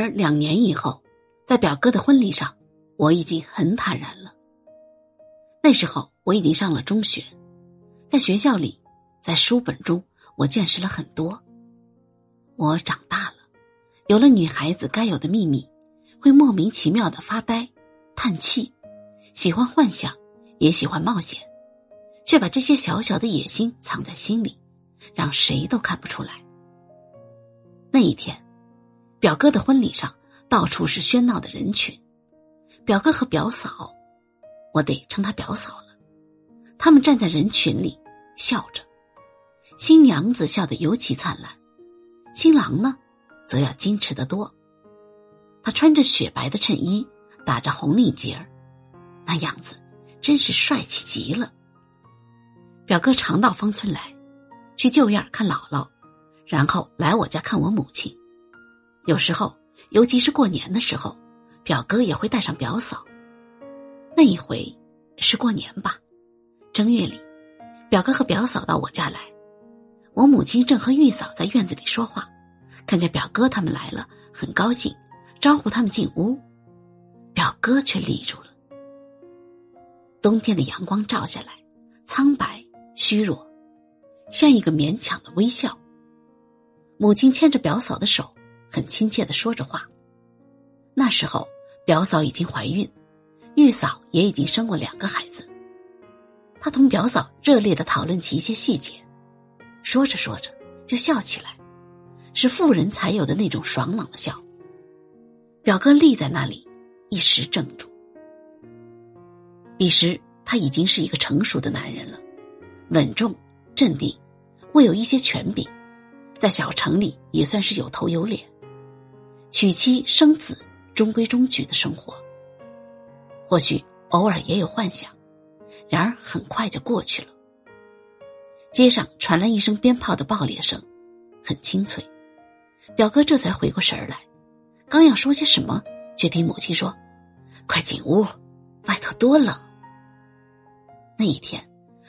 而两年以后，在表哥的婚礼上，我已经很坦然了。那时候我已经上了中学，在学校里，在书本中，我见识了很多。我长大了，有了女孩子该有的秘密，会莫名其妙的发呆、叹气，喜欢幻想，也喜欢冒险，却把这些小小的野心藏在心里，让谁都看不出来。那一天，表哥的婚礼上，到处是喧闹的人群，表哥和表嫂。我得称他表嫂了。他们站在人群里笑着，新娘子笑得尤其灿烂，新郎呢，则要矜持得多。他穿着雪白的衬衣，打着红领结儿，那样子真是帅气极了。表哥常到芳村来，去旧院看姥姥，然后来我家看我母亲。有时候，尤其是过年的时候，表哥也会带上表嫂。那一回是过年吧，正月里，表哥和表嫂到我家来，我母亲正和玉嫂在院子里说话，看见表哥他们来了，很高兴，招呼他们进屋，表哥却立住了。冬天的阳光照下来，苍白虚弱，像一个勉强的微笑。母亲牵着表嫂的手，很亲切的说着话。那时候，表嫂已经怀孕。玉嫂也已经生过两个孩子，他同表嫂热烈的讨论起一些细节，说着说着就笑起来，是妇人才有的那种爽朗的笑。表哥立在那里，一时怔住。彼时他已经是一个成熟的男人了，稳重、镇定，握有一些权柄，在小城里也算是有头有脸，娶妻生子，中规中矩的生活。或许偶尔也有幻想，然而很快就过去了。街上传来一声鞭炮的爆裂声，很清脆。表哥这才回过神儿来，刚要说些什么，却听母亲说：“快进屋，外头多冷。”那一天，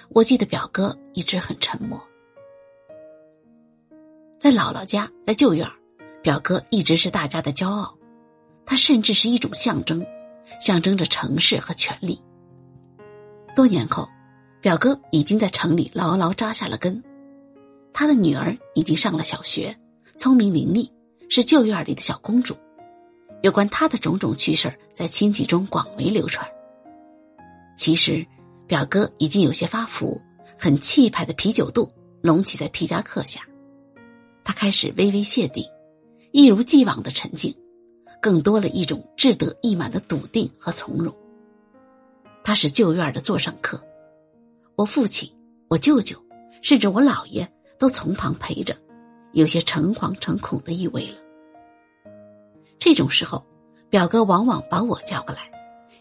我记得表哥一直很沉默。在姥姥家，在旧院儿表哥一直是大家的骄傲，他甚至是一种象征。象征着城市和权力。多年后，表哥已经在城里牢牢扎下了根，他的女儿已经上了小学，聪明伶俐，是旧院里的小公主。有关他的种种趣事在亲戚中广为流传。其实，表哥已经有些发福，很气派的啤酒肚隆起在皮夹克下，他开始微微谢顶，一如既往的沉静。更多了一种志得意满的笃定和从容。他是旧院的座上客，我父亲、我舅舅，甚至我姥爷都从旁陪着，有些诚惶诚恐的意味了。这种时候，表哥往往把我叫过来，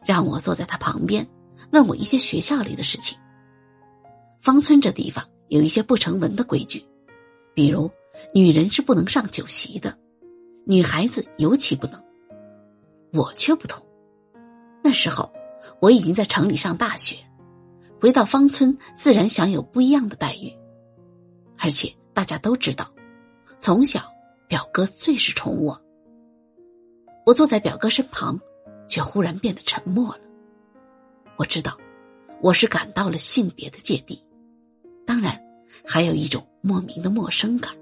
让我坐在他旁边，问我一些学校里的事情。方村这地方有一些不成文的规矩，比如女人是不能上酒席的，女孩子尤其不能。我却不同，那时候我已经在城里上大学，回到芳村自然享有不一样的待遇，而且大家都知道，从小表哥最是宠我。我坐在表哥身旁，却忽然变得沉默了。我知道，我是感到了性别的芥蒂，当然还有一种莫名的陌生感。